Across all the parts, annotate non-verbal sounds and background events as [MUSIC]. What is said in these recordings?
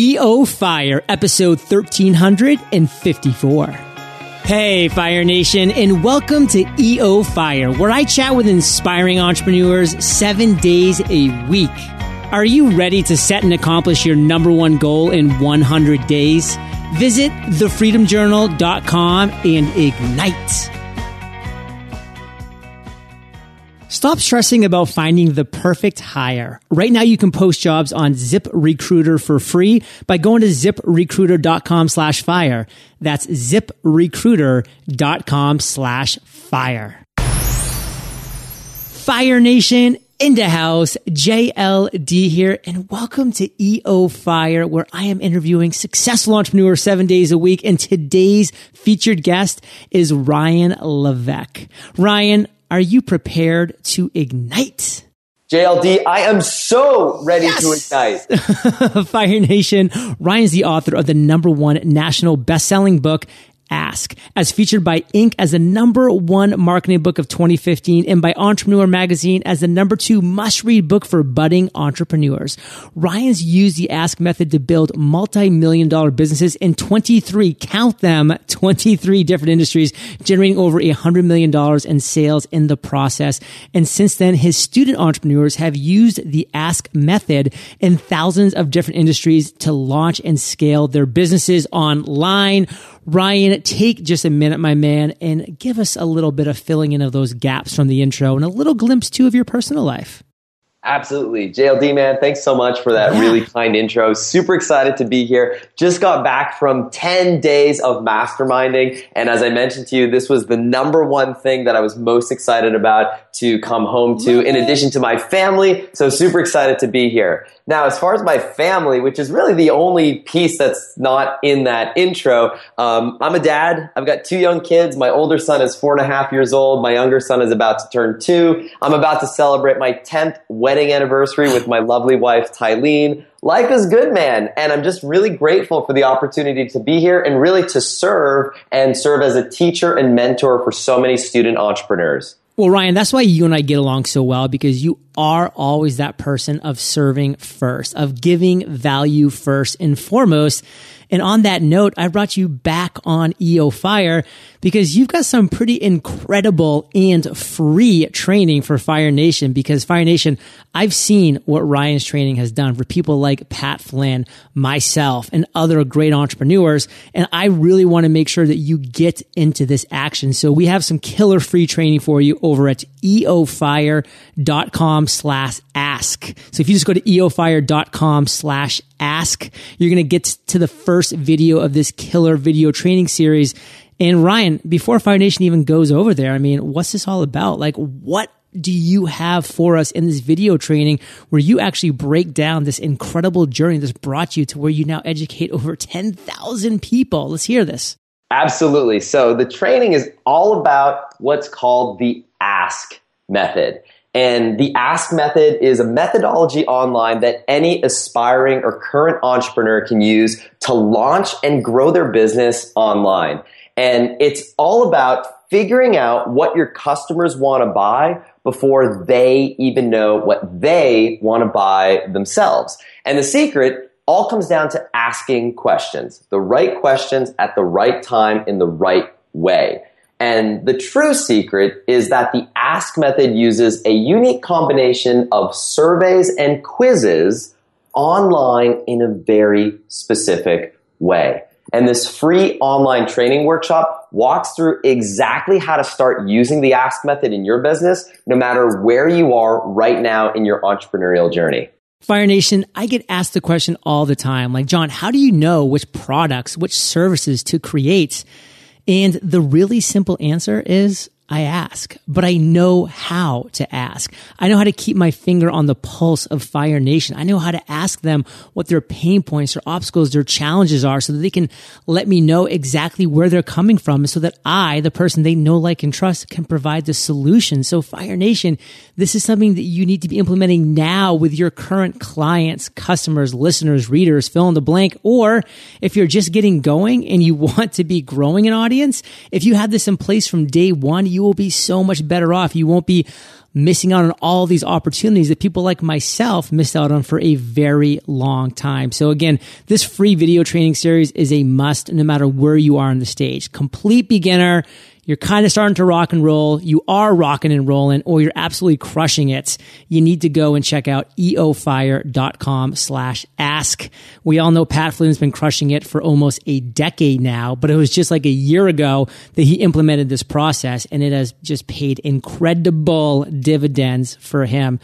EO Fire, episode 1354. Hey, Fire Nation, and welcome to EO Fire, where I chat with inspiring entrepreneurs seven days a week. Are you ready to set and accomplish your number one goal in 100 days? Visit thefreedomjournal.com and ignite. Stop stressing about finding the perfect hire. Right now you can post jobs on ZipRecruiter for free by going to ziprecruiter.com slash fire. That's ziprecruiter.com slash fire. Fire Nation in the house, JLD here, and welcome to EO Fire, where I am interviewing successful entrepreneurs seven days a week. And today's featured guest is Ryan Levesque. Ryan, are you prepared to ignite? JLD, I am so ready yes! to ignite. [LAUGHS] Fire Nation, Ryan's the author of the number one national best-selling book, Ask, as featured by Inc. as the number one marketing book of 2015 and by Entrepreneur Magazine as the number two must read book for budding entrepreneurs. Ryan's used the Ask method to build multi-million dollar businesses in 23, count them, 23 different industries, generating over a hundred million dollars in sales in the process. And since then, his student entrepreneurs have used the Ask method in thousands of different industries to launch and scale their businesses online Ryan, take just a minute, my man, and give us a little bit of filling in of those gaps from the intro and a little glimpse too of your personal life. Absolutely. JLD, man, thanks so much for that yeah. really kind intro. Super excited to be here. Just got back from 10 days of masterminding. And as I mentioned to you, this was the number one thing that I was most excited about to come home to, in addition to my family. So super excited to be here. Now, as far as my family, which is really the only piece that's not in that intro, um, I'm a dad. I've got two young kids. My older son is four and a half years old. My younger son is about to turn two. I'm about to celebrate my 10th wedding anniversary with my lovely wife, Tylene. Life is good, man. And I'm just really grateful for the opportunity to be here and really to serve and serve as a teacher and mentor for so many student entrepreneurs. Well, Ryan, that's why you and I get along so well because you are always that person of serving first, of giving value first and foremost. And on that note, I brought you back on EO Fire because you've got some pretty incredible and free training for Fire Nation because Fire Nation, I've seen what Ryan's training has done for people like Pat Flynn, myself, and other great entrepreneurs. And I really want to make sure that you get into this action. So we have some killer free training for you over at eofire.com slash ask. So if you just go to eofire.com slash ask, you're going to get to the first video of this killer video training series. And Ryan, before Fire Nation even goes over there, I mean, what's this all about? Like, what do you have for us in this video training where you actually break down this incredible journey that's brought you to where you now educate over 10,000 people? Let's hear this. Absolutely. So the training is all about what's called the ask method. And the ask method is a methodology online that any aspiring or current entrepreneur can use to launch and grow their business online. And it's all about figuring out what your customers want to buy before they even know what they want to buy themselves. And the secret all comes down to asking questions, the right questions at the right time in the right way. And the true secret is that the ask method uses a unique combination of surveys and quizzes online in a very specific way. And this free online training workshop walks through exactly how to start using the ask method in your business, no matter where you are right now in your entrepreneurial journey. Fire Nation, I get asked the question all the time, like, John, how do you know which products, which services to create? And the really simple answer is I ask, but I know how to ask. I know how to keep my finger on the pulse of Fire Nation. I know how to ask them what their pain points, their obstacles, their challenges are so that they can let me know exactly where they're coming from so that I, the person they know, like, and trust, can provide the solution. So Fire Nation, this is something that you need to be implementing now with your current clients, customers, listeners, readers, fill in the blank. Or if you're just getting going and you [LAUGHS] want to be growing an audience, if you have this in place from day one, you you will be so much better off. You won't be missing out on all these opportunities that people like myself missed out on for a very long time. So again, this free video training series is a must no matter where you are on the stage. Complete beginner you're kind of starting to rock and roll, you are rocking and rolling, or you're absolutely crushing it, you need to go and check out eofire.com slash ask. We all know Pat Flynn's been crushing it for almost a decade now, but it was just like a year ago that he implemented this process and it has just paid incredible dividends for him.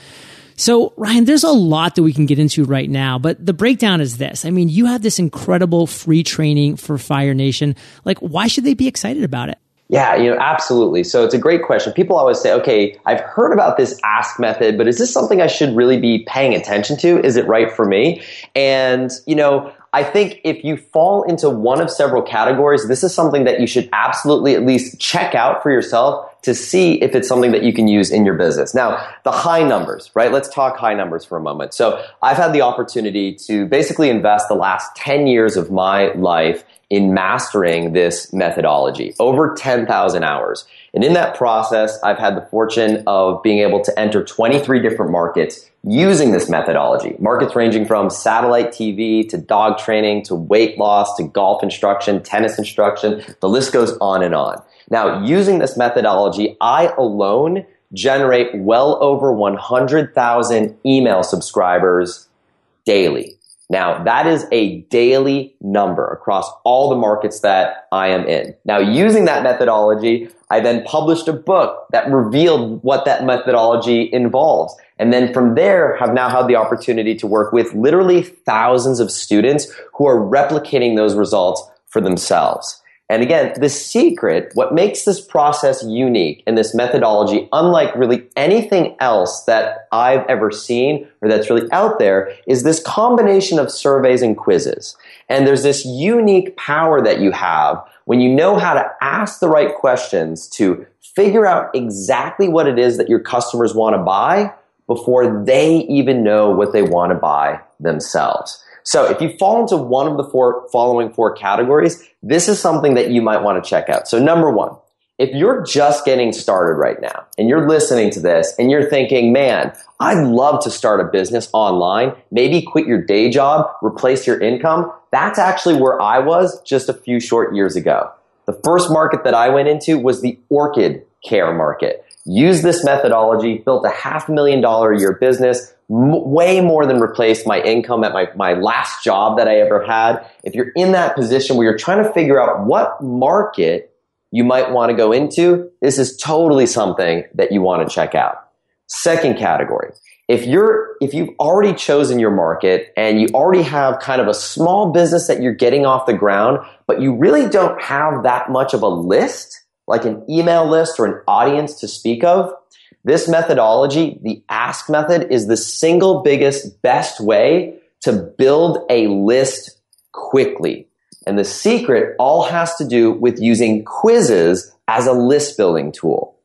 So, Ryan, there's a lot that we can get into right now, but the breakdown is this. I mean, you have this incredible free training for Fire Nation. Like, why should they be excited about it? Yeah, you know, absolutely. So it's a great question. People always say, okay, I've heard about this ask method, but is this something I should really be paying attention to? Is it right for me? And, you know, I think if you fall into one of several categories, this is something that you should absolutely at least check out for yourself to see if it's something that you can use in your business. Now, the high numbers, right? Let's talk high numbers for a moment. So I've had the opportunity to basically invest the last 10 years of my life in mastering this methodology, over 10,000 hours. And in that process, I've had the fortune of being able to enter 23 different markets using this methodology. Markets ranging from satellite TV to dog training to weight loss to golf instruction, tennis instruction. The list goes on and on. Now, using this methodology, I alone generate well over 100,000 email subscribers daily. Now, that is a daily number across all the markets that I am in. Now, using that methodology, I then published a book that revealed what that methodology involves. And then from there, have now had the opportunity to work with literally thousands of students who are replicating those results for themselves. And again, the secret, what makes this process unique and this methodology unlike really anything else that I've ever seen or that's really out there is this combination of surveys and quizzes. And there's this unique power that you have when you know how to ask the right questions to figure out exactly what it is that your customers want to buy before they even know what they want to buy themselves. So if you fall into one of the four following four categories, this is something that you might want to check out. So number one, if you're just getting started right now and you're listening to this and you're thinking, man, I'd love to start a business online, maybe quit your day job, replace your income. That's actually where I was just a few short years ago. The first market that I went into was the orchid care market. Used this methodology, built a half million dollar a year business, m- way more than replaced my income at my, my last job that I ever had. If you're in that position where you're trying to figure out what market you might want to go into, this is totally something that you want to check out. Second category. If you're, if you've already chosen your market and you already have kind of a small business that you're getting off the ground, but you really don't have that much of a list, like an email list or an audience to speak of, this methodology, the ask method, is the single biggest, best way to build a list quickly. And the secret all has to do with using quizzes as a list building tool.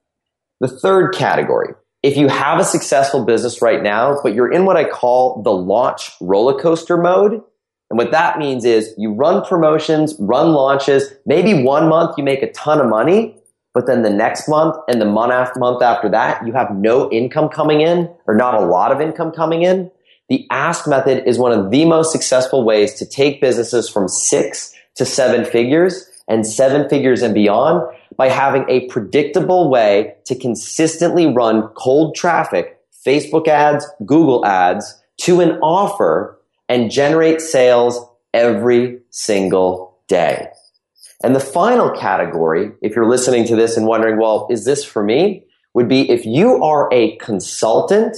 The third category. If you have a successful business right now, but you're in what I call the launch roller coaster mode, and what that means is you run promotions, run launches, maybe one month you make a ton of money, but then the next month and the month after, month after that, you have no income coming in or not a lot of income coming in. The ask method is one of the most successful ways to take businesses from six to seven figures and seven figures and beyond by having a predictable way to consistently run cold traffic, Facebook ads, Google ads to an offer and generate sales every single day. And the final category, if you're listening to this and wondering, well, is this for me? Would be if you are a consultant,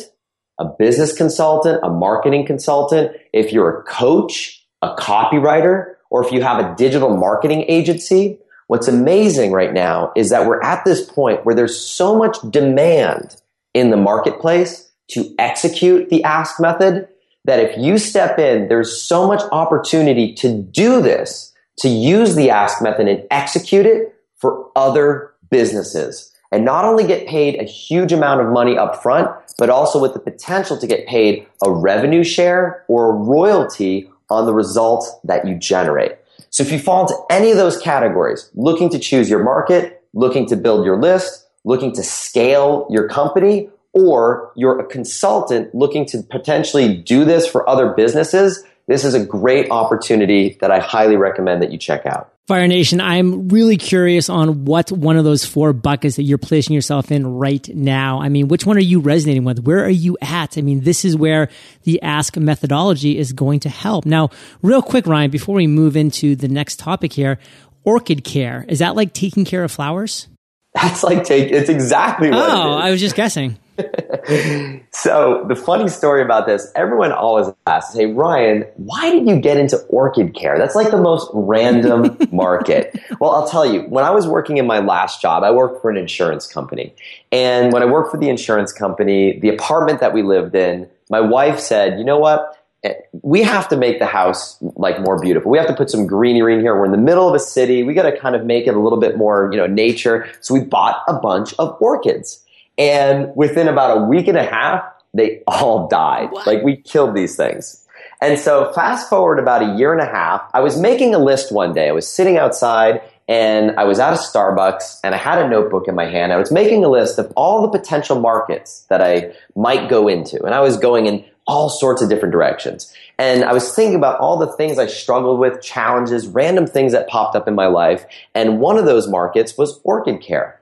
a business consultant, a marketing consultant, if you're a coach, a copywriter, or if you have a digital marketing agency, what's amazing right now is that we're at this point where there's so much demand in the marketplace to execute the ask method that if you step in, there's so much opportunity to do this to use the ask method and execute it for other businesses and not only get paid a huge amount of money up front, but also with the potential to get paid a revenue share or a royalty on the results that you generate. So if you fall into any of those categories, looking to choose your market, looking to build your list, looking to scale your company or you're a consultant looking to potentially do this for other businesses, this is a great opportunity that I highly recommend that you check out. Fire Nation, I'm really curious on what one of those four buckets that you're placing yourself in right now. I mean, which one are you resonating with? Where are you at? I mean, this is where the ask methodology is going to help. Now, real quick, Ryan, before we move into the next topic here, orchid care. Is that like taking care of flowers? That's like take. It's exactly what. Oh, I was just guessing. [LAUGHS] so the funny story about this, everyone always asks, "Hey Ryan, why did you get into orchid care? That's like the most random [LAUGHS] market." Well, I'll tell you. When I was working in my last job, I worked for an insurance company, and when I worked for the insurance company, the apartment that we lived in, my wife said, "You know what?" Eh, we have to make the house like more beautiful. We have to put some greenery in here. We're in the middle of a city. We got to kind of make it a little bit more, you know, nature. So we bought a bunch of orchids. And within about a week and a half, they all died. What? Like we killed these things. And so fast forward about a year and a half, I was making a list one day. I was sitting outside and I was at a Starbucks and I had a notebook in my hand. I was making a list of all the potential markets that I might go into. And I was going in all sorts of different directions. And I was thinking about all the things I struggled with, challenges, random things that popped up in my life. And one of those markets was orchid care.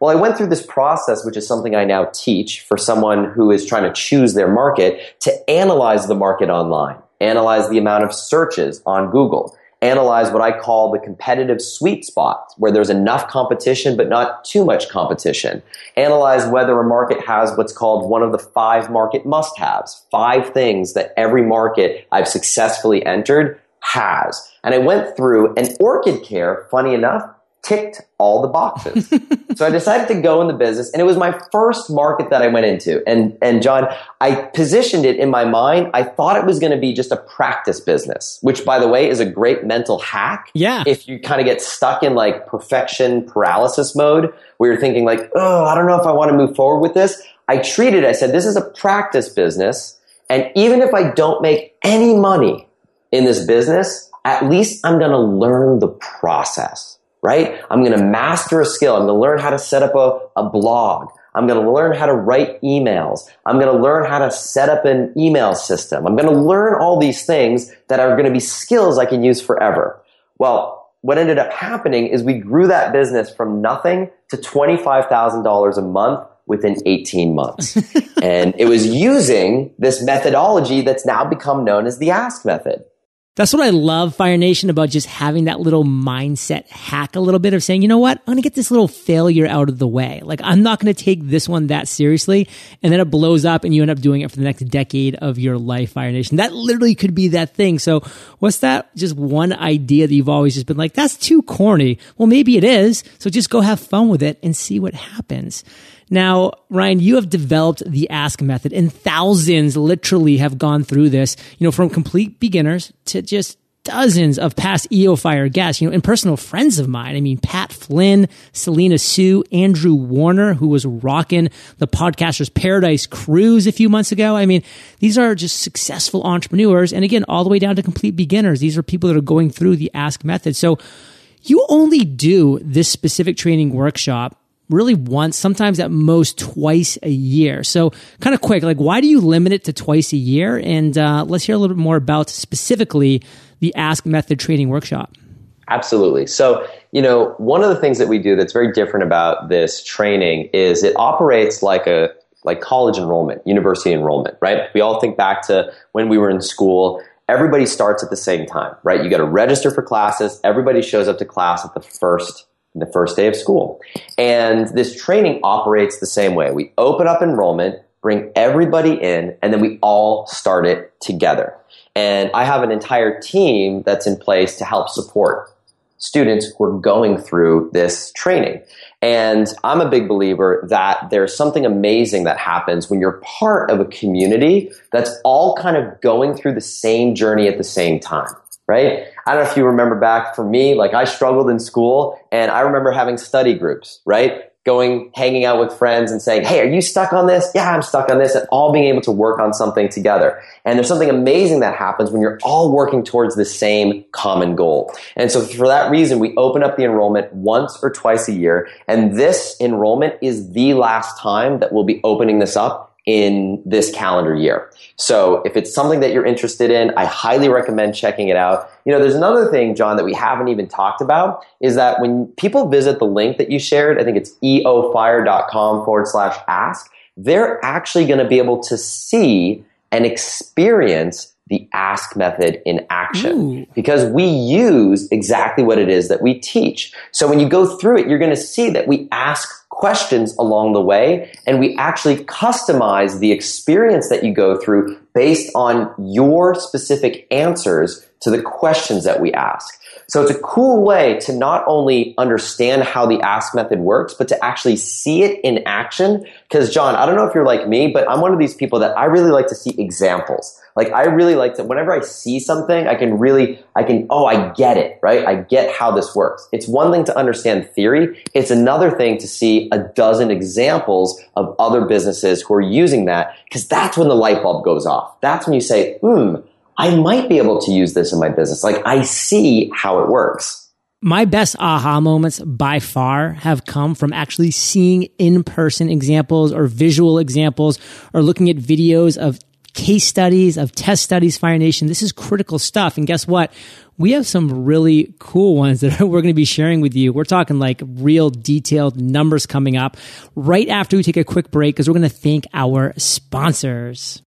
Well, I went through this process, which is something I now teach for someone who is trying to choose their market to analyze the market online, analyze the amount of searches on Google, analyze what I call the competitive sweet spot, where there's enough competition but not too much competition. Analyze whether a market has what's called one of the five market must haves, five things that every market I've successfully entered has. And I went through and orchid care, funny enough, ticked all the boxes. [LAUGHS] so I decided to go in the business and it was my first market that I went into. And, and John, I positioned it in my mind. I thought it was going to be just a practice business, which by the way is a great mental hack. Yeah. If you kind of get stuck in like perfection paralysis mode where you're thinking like, oh, I don't know if I want to move forward with this. I treated, I said, this is a practice business. And even if I don't make any money in this business, at least I'm going to learn the process right? I'm going to master a skill. I'm going to learn how to set up a, a blog. I'm going to learn how to write emails. I'm going to learn how to set up an email system. I'm going to learn all these things that are going to be skills I can use forever. Well, what ended up happening is we grew that business from nothing to $25,000 a month within 18 months. [LAUGHS] and it was using this methodology that's now become known as the ask method. That's what I love, Fire Nation, about just having that little mindset hack a little bit of saying, you know what? I'm going to get this little failure out of the way. Like, I'm not going to take this one that seriously. And then it blows up and you end up doing it for the next decade of your life, Fire Nation. That literally could be that thing. So what's that just one idea that you've always just been like, that's too corny? Well, maybe it is. So just go have fun with it and see what happens. Now, Ryan, you have developed the ask method and thousands literally have gone through this, you know, from complete beginners to just dozens of past EO Fire guests, you know, and personal friends of mine. I mean, Pat Flynn, Selena Soo, Andrew Warner, who was rocking the Podcasters Paradise cruise a few months ago. I mean, these are just successful entrepreneurs. And again, all the way down to complete beginners. These are people that are going through the ask method. So you only do this specific training workshop really once, sometimes at most twice a year. So, kind of quick, like, why do you limit it to twice a year? And uh, let's hear a little bit more about specifically the Ask Method Training Workshop. Absolutely. So, you know, one of the things that we do that's very different about this training is it operates like a like college enrollment, university enrollment, right? We all think back to when we were in school. Everybody starts at the same time, right? You got to register for classes. Everybody shows up to class at the first the first day of school. And this training operates the same way. We open up enrollment, bring everybody in, and then we all start it together. And I have an entire team that's in place to help support students who are going through this training. And I'm a big believer that there's something amazing that happens when you're part of a community that's all kind of going through the same journey at the same time right? I don't know if you remember back for me, like I struggled in school and I remember having study groups, right? going, hanging out with friends and saying, Hey, are you stuck on this? Yeah, I'm stuck on this and all being able to work on something together. And there's something amazing that happens when you're all working towards the same common goal. And so for that reason, we open up the enrollment once or twice a year. And this enrollment is the last time that we'll be opening this up in this calendar year. So if it's something that you're interested in, I highly recommend checking it out. You know, there's another thing, John, that we haven't even talked about is that when people visit the link that you shared, I think it's eofire.com forward slash ask, they're actually going to be able to see and experience the ask method in action Ooh. because we use exactly what it is that we teach. So when you go through it, you're going to see that we ask questions along the way and we actually customize the experience that you go through based on your specific answers to the questions that we ask. So it's a cool way to not only understand how the ask method works, but to actually see it in action. Because John, I don't know if you're like me, but I'm one of these people that I really like to see examples. Like I really like to, whenever I see something, I can really, I can, oh, I get it, right? I get how this works. It's one thing to understand theory. It's another thing to see a dozen examples of other businesses who are using that because that's when the light bulb goes off. That's when you say, hmm, I might be able to use this in my business. Like I see how it works. My best aha moments by far have come from actually seeing in person examples or visual examples or looking at videos of case studies, of test studies, Fire Nation. This is critical stuff. And guess what? We have some really cool ones that [LAUGHS] we're going to be sharing with you. We're talking like real detailed numbers coming up right after we take a quick break because we're going to thank our sponsors.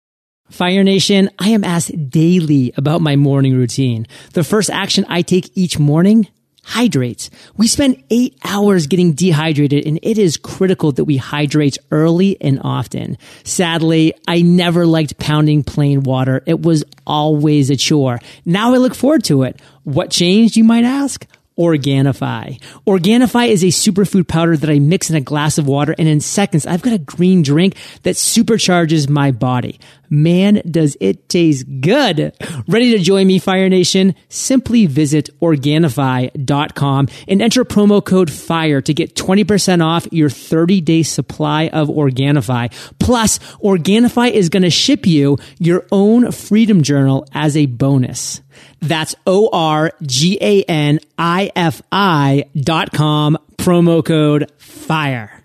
Fire Nation, I am asked daily about my morning routine. The first action I take each morning hydrates. We spend eight hours getting dehydrated and it is critical that we hydrate early and often. Sadly, I never liked pounding plain water. It was always a chore. Now I look forward to it. What changed, you might ask? Organifi. Organifi is a superfood powder that I mix in a glass of water and in seconds I've got a green drink that supercharges my body. Man, does it taste good. Ready to join me, Fire Nation? Simply visit Organifi.com and enter promo code FIRE to get 20% off your 30 day supply of Organifi. Plus, Organifi is going to ship you your own Freedom Journal as a bonus. That's O-R-G-A-N-I-F-I dot com, promo code FIRE.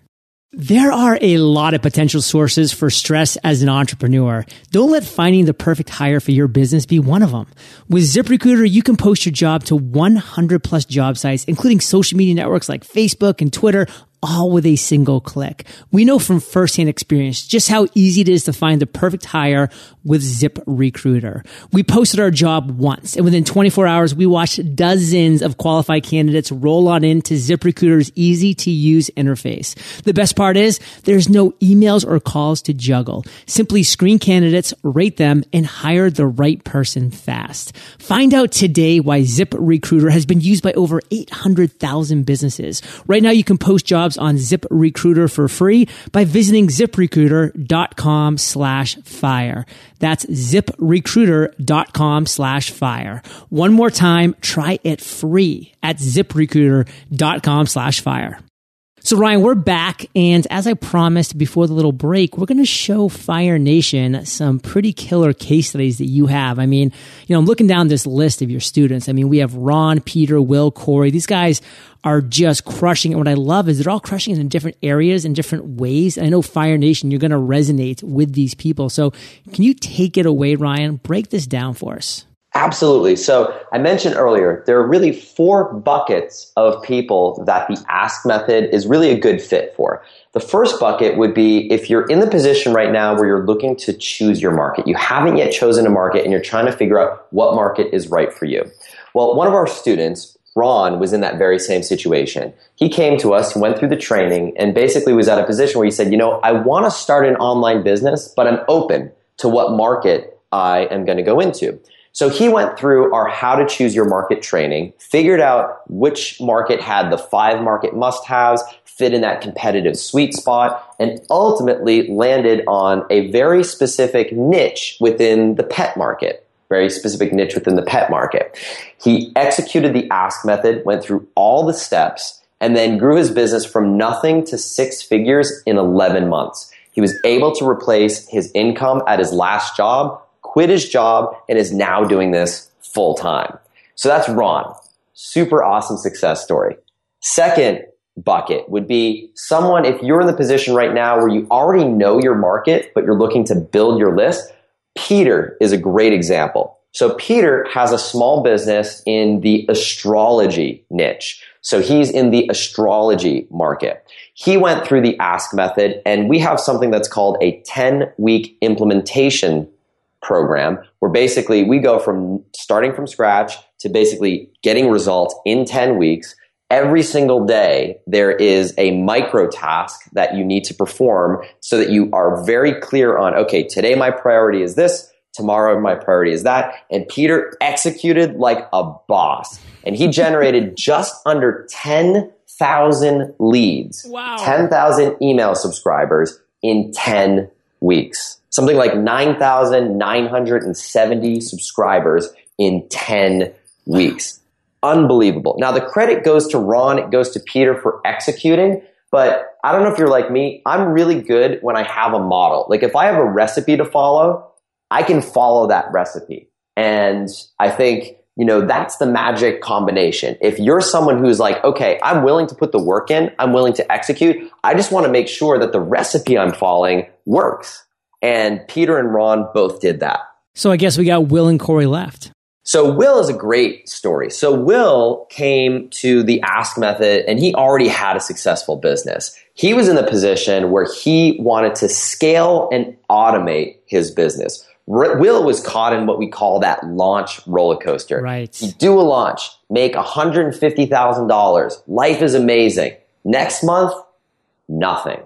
There are a lot of potential sources for stress as an entrepreneur. Don't let finding the perfect hire for your business be one of them. With ZipRecruiter, you can post your job to 100 plus job sites, including social media networks like Facebook and Twitter, all with a single click. We know from firsthand experience just how easy it is to find the perfect hire with ZipRecruiter. We posted our job once and within 24 hours, we watched dozens of qualified candidates roll on into ZipRecruiter's easy to use interface. The best part is there's no emails or calls to juggle. Simply screen candidates, rate them, and hire the right person fast. Find out today why ZipRecruiter has been used by over 800,000 businesses. Right now, you can post jobs jobs on ZipRecruiter for free by visiting ziprecruiter.com slash fire. That's ziprecruiter.com slash fire. One more time, try it free at ziprecruiter.com slash fire. So Ryan, we're back. And as I promised before the little break, we're going to show Fire Nation some pretty killer case studies that you have. I mean, you know, I'm looking down this list of your students. I mean, we have Ron, Peter, Will, Corey. These guys are just crushing it. What I love is they're all crushing it in different areas in different ways. And I know Fire Nation, you're going to resonate with these people. So can you take it away, Ryan? Break this down for us. Absolutely. So I mentioned earlier, there are really four buckets of people that the ask method is really a good fit for. The first bucket would be if you're in the position right now where you're looking to choose your market. You haven't yet chosen a market and you're trying to figure out what market is right for you. Well, one of our students, Ron, was in that very same situation. He came to us, went through the training, and basically was at a position where he said, you know, I want to start an online business, but I'm open to what market I am going to go into. So he went through our how to choose your market training, figured out which market had the five market must haves, fit in that competitive sweet spot, and ultimately landed on a very specific niche within the pet market. Very specific niche within the pet market. He executed the ask method, went through all the steps, and then grew his business from nothing to six figures in 11 months. He was able to replace his income at his last job, quit his job, and is now doing this full time. So that's Ron. Super awesome success story. Second bucket would be someone, if you're in the position right now where you already know your market, but you're looking to build your list, Peter is a great example. So Peter has a small business in the astrology niche. So he's in the astrology market. He went through the ask method and we have something that's called a 10 week implementation program where basically we go from starting from scratch to basically getting results in 10 weeks. Every single day, there is a micro task that you need to perform so that you are very clear on, okay, today my priority is this. Tomorrow my priority is that. And Peter executed like a boss and he [LAUGHS] generated just under 10,000 leads. Wow. 10,000 email subscribers in 10 weeks. Something like 9,970 subscribers in 10 weeks. Unbelievable. Now the credit goes to Ron, it goes to Peter for executing, but I don't know if you're like me. I'm really good when I have a model. Like if I have a recipe to follow, I can follow that recipe. And I think, you know, that's the magic combination. If you're someone who's like, okay, I'm willing to put the work in, I'm willing to execute, I just want to make sure that the recipe I'm following works. And Peter and Ron both did that. So I guess we got Will and Corey left. So Will is a great story. So Will came to the ask method and he already had a successful business. He was in the position where he wanted to scale and automate his business. Will was caught in what we call that launch roller coaster. Right. You do a launch, make $150,000. Life is amazing. Next month, nothing.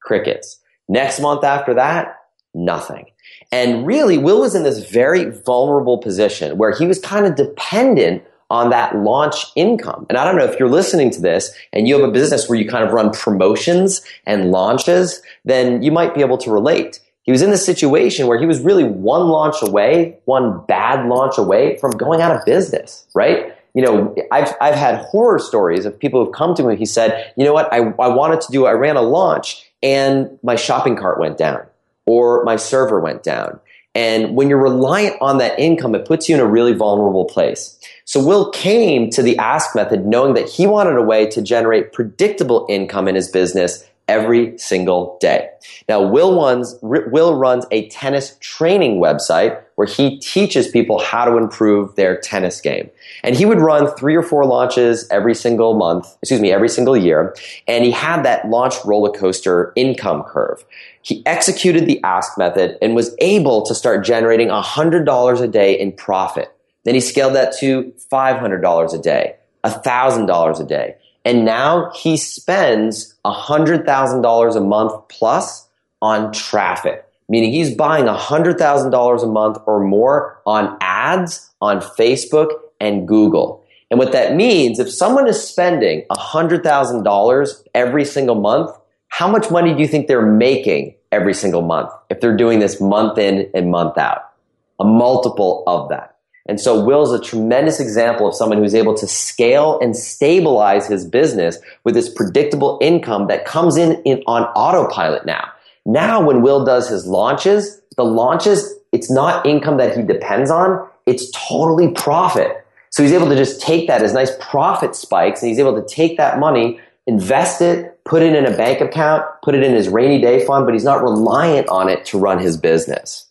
Crickets. Next month after that, nothing. And really, Will was in this very vulnerable position where he was kind of dependent on that launch income. And I don't know if you're listening to this and you have a business where you kind of run promotions and launches, then you might be able to relate he was in the situation where he was really one launch away, one bad launch away from going out of business, right? You know, I've, I've had horror stories of people who've come to me. He said, you know what? I, I wanted to do, I ran a launch and my shopping cart went down or my server went down. And when you're reliant on that income, it puts you in a really vulnerable place. So Will came to the ask method knowing that he wanted a way to generate predictable income in his business every single day. Now, Will runs, Will runs a tennis training website where he teaches people how to improve their tennis game. And he would run three or four launches every single month, excuse me, every single year. And he had that launch roller coaster income curve. He executed the ask method and was able to start generating $100 a day in profit. Then he scaled that to $500 a day, $1,000 a day. And now he spends $100,000 a month plus on traffic, meaning he's buying $100,000 a month or more on ads on Facebook and Google. And what that means, if someone is spending $100,000 every single month, how much money do you think they're making every single month if they're doing this month in and month out? A multiple of that. And so Will's a tremendous example of someone who's able to scale and stabilize his business with this predictable income that comes in, in on autopilot now. Now when Will does his launches, the launches, it's not income that he depends on. It's totally profit. So he's able to just take that as nice profit spikes and he's able to take that money, invest it, put it in a bank account, put it in his rainy day fund, but he's not reliant on it to run his business.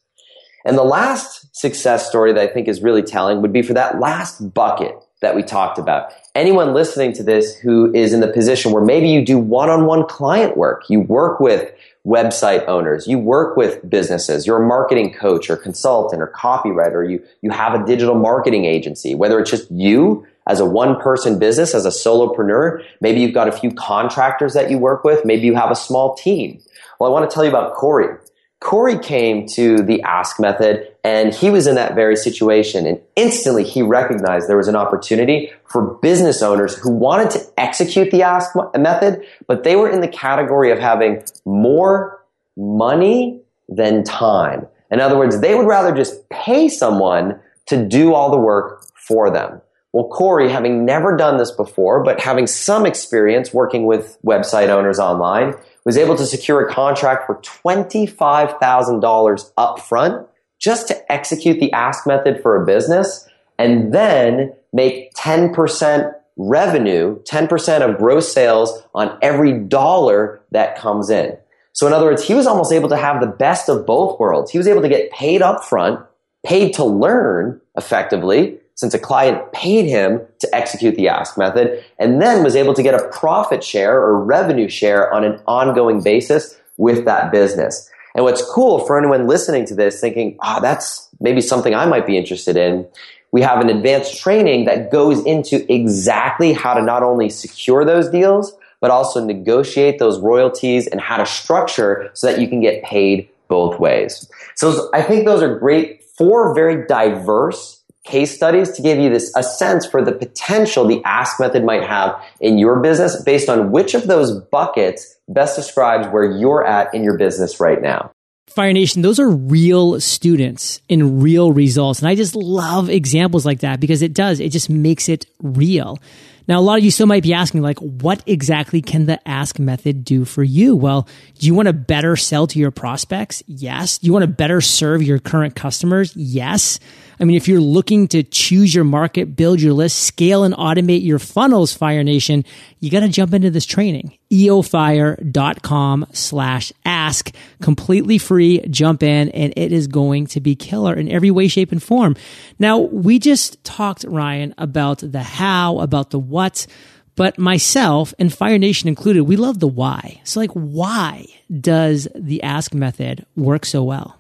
And the last success story that I think is really telling would be for that last bucket that we talked about. Anyone listening to this who is in the position where maybe you do one-on-one client work, you work with website owners, you work with businesses, you're a marketing coach or consultant or copywriter, you, you have a digital marketing agency, whether it's just you as a one person business, as a solopreneur, maybe you've got a few contractors that you work with, maybe you have a small team. Well, I want to tell you about Corey. Corey came to the ask method and he was in that very situation and instantly he recognized there was an opportunity for business owners who wanted to execute the ask method, but they were in the category of having more money than time. In other words, they would rather just pay someone to do all the work for them. Well, Corey, having never done this before, but having some experience working with website owners online, was able to secure a contract for $25,000 upfront just to execute the ask method for a business and then make 10% revenue, 10% of gross sales on every dollar that comes in. So in other words, he was almost able to have the best of both worlds. He was able to get paid upfront, paid to learn effectively, since a client paid him to execute the ask method, and then was able to get a profit share or revenue share on an ongoing basis with that business. And what's cool for anyone listening to this thinking, ah, oh, that's maybe something I might be interested in. We have an advanced training that goes into exactly how to not only secure those deals, but also negotiate those royalties and how to structure so that you can get paid both ways. So I think those are great, four very diverse case studies to give you this a sense for the potential the ask method might have in your business based on which of those buckets best describes where you're at in your business right now. Fire Nation, those are real students in real results. And I just love examples like that because it does, it just makes it real. Now, a lot of you still might be asking, like, what exactly can the ask method do for you? Well, do you want to better sell to your prospects? Yes. Do you want to better serve your current customers? Yes. I mean, if you're looking to choose your market, build your list, scale and automate your funnels, Fire Nation, you got to jump into this training. eofire.com slash ask, completely free. Jump in and it is going to be killer in every way, shape and form. Now, we just talked, Ryan, about the how, about the what, but myself and Fire Nation included, we love the why. So like, why does the ask method work so well?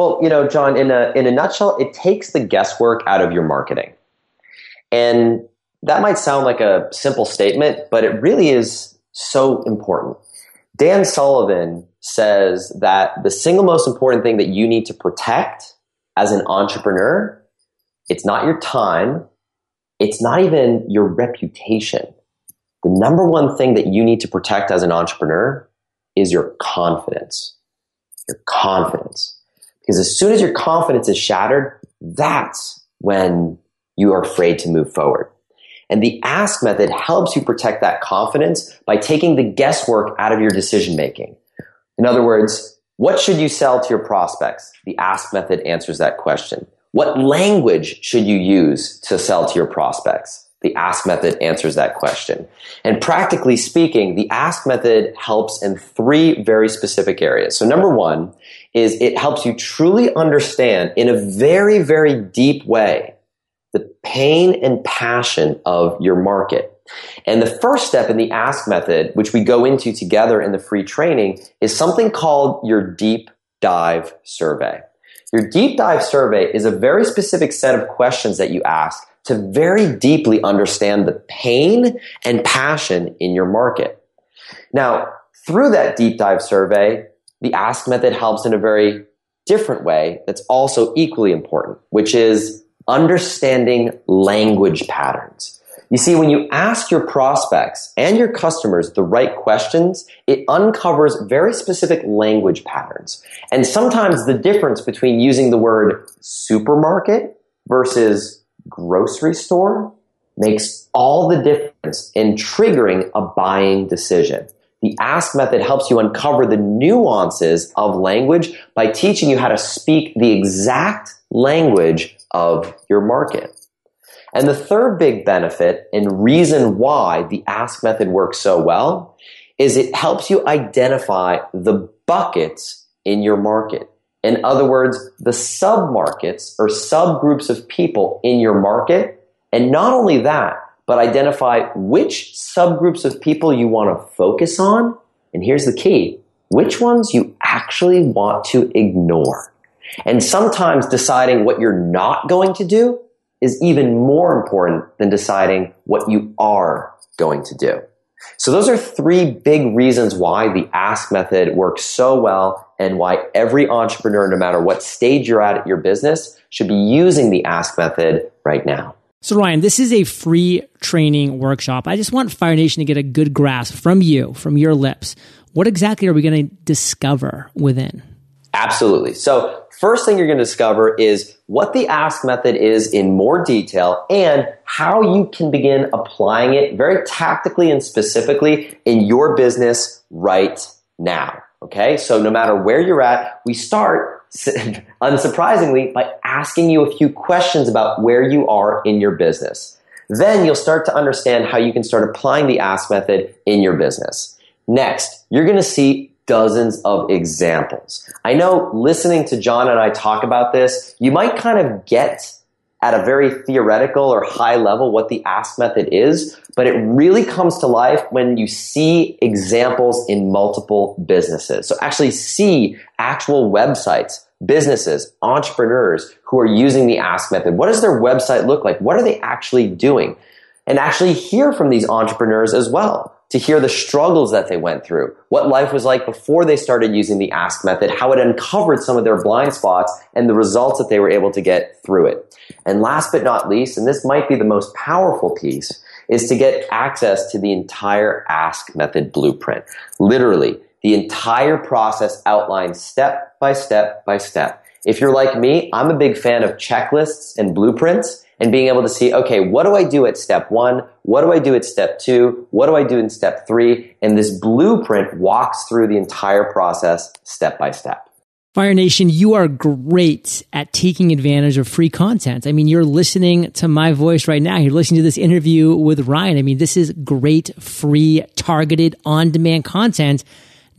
Well, you know, John, in a in a nutshell, it takes the guesswork out of your marketing. And that might sound like a simple statement, but it really is so important. Dan Sullivan says that the single most important thing that you need to protect as an entrepreneur, it's not your time, it's not even your reputation. The number one thing that you need to protect as an entrepreneur is your confidence. Your confidence. Because as soon as your confidence is shattered, that's when you are afraid to move forward. And the ask method helps you protect that confidence by taking the guesswork out of your decision making. In other words, what should you sell to your prospects? The ask method answers that question. What language should you use to sell to your prospects? The ask method answers that question. And practically speaking, the ask method helps in three very specific areas. So number one is it helps you truly understand in a very, very deep way the pain and passion of your market. And the first step in the ask method, which we go into together in the free training, is something called your deep dive survey. Your deep dive survey is a very specific set of questions that you ask to very deeply understand the pain and passion in your market. Now, through that deep dive survey, the ask method helps in a very different way that's also equally important, which is understanding language patterns. You see, when you ask your prospects and your customers the right questions, it uncovers very specific language patterns. And sometimes the difference between using the word supermarket versus grocery store makes all the difference in triggering a buying decision. The ask method helps you uncover the nuances of language by teaching you how to speak the exact language of your market. And the third big benefit and reason why the ask method works so well is it helps you identify the buckets in your market. In other words, the sub markets or subgroups of people in your market. And not only that, but identify which subgroups of people you want to focus on. And here's the key which ones you actually want to ignore. And sometimes deciding what you're not going to do is even more important than deciding what you are going to do. So those are three big reasons why the ask method works so well and why every entrepreneur, no matter what stage you're at at your business, should be using the ask method right now. So, Ryan, this is a free training workshop. I just want Fire Nation to get a good grasp from you, from your lips. What exactly are we going to discover within? Absolutely. So, first thing you're going to discover is what the ask method is in more detail and how you can begin applying it very tactically and specifically in your business right now. Okay. So, no matter where you're at, we start, [LAUGHS] unsurprisingly, by asking you a few questions about where you are in your business. Then you'll start to understand how you can start applying the ask method in your business. Next, you're going to see dozens of examples. I know listening to John and I talk about this, you might kind of get at a very theoretical or high level what the ask method is, but it really comes to life when you see examples in multiple businesses. So actually see actual websites, businesses, entrepreneurs who are using the ask method. What does their website look like? What are they actually doing? And actually hear from these entrepreneurs as well to hear the struggles that they went through, what life was like before they started using the ask method, how it uncovered some of their blind spots and the results that they were able to get through it. And last but not least, and this might be the most powerful piece, is to get access to the entire ask method blueprint. Literally, the entire process outlined step by step by step. If you're like me, I'm a big fan of checklists and blueprints and being able to see, okay, what do I do at step one? What do I do at step two? What do I do in step three? And this blueprint walks through the entire process step by step. Fire Nation, you are great at taking advantage of free content. I mean, you're listening to my voice right now. You're listening to this interview with Ryan. I mean, this is great, free, targeted, on demand content.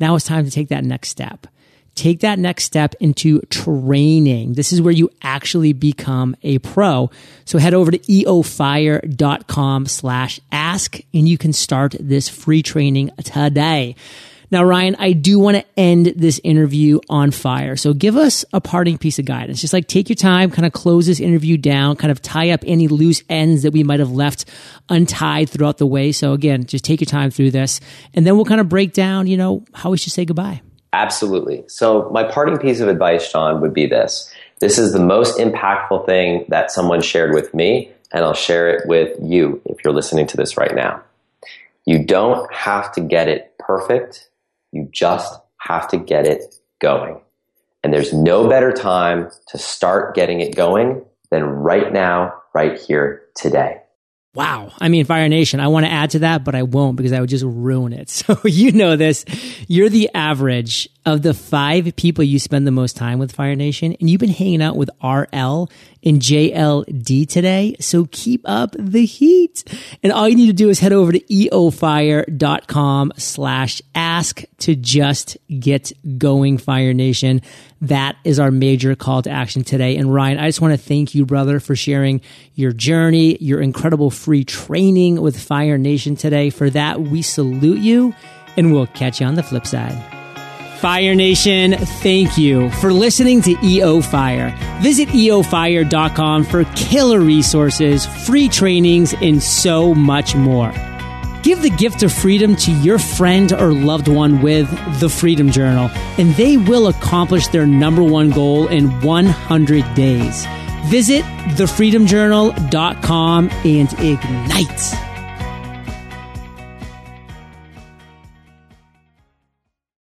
Now it's time to take that next step take that next step into training. This is where you actually become a pro. So head over to eofire.com slash ask and you can start this free training today. Now, Ryan, I do want to end this interview on fire. So give us a parting piece of guidance. Just like take your time, kind of close this interview down, kind of tie up any loose ends that we might have left untied throughout the way. So again, just take your time through this and then we'll kind of break down, you know, how we should say goodbye. Absolutely. So, my parting piece of advice, John, would be this. This is the most impactful thing that someone shared with me, and I'll share it with you if you're listening to this right now. You don't have to get it perfect, you just have to get it going. And there's no better time to start getting it going than right now, right here, today. Wow. I mean, Fire Nation, I want to add to that, but I won't because I would just ruin it. [LAUGHS] So you know this. You're the average of the five people you spend the most time with Fire Nation, and you've been hanging out with RL and JLD today. So keep up the heat. And all you need to do is head over to eofire.com slash ask to just get going, Fire Nation. That is our major call to action today. And Ryan, I just want to thank you, brother, for sharing your journey, your incredible free training with Fire Nation today. For that, we salute you and we'll catch you on the flip side. Fire Nation, thank you for listening to EO Fire. Visit eofire.com for killer resources, free trainings, and so much more. Give the gift of freedom to your friend or loved one with the Freedom Journal, and they will accomplish their number one goal in 100 days. Visit thefreedomjournal.com and ignite.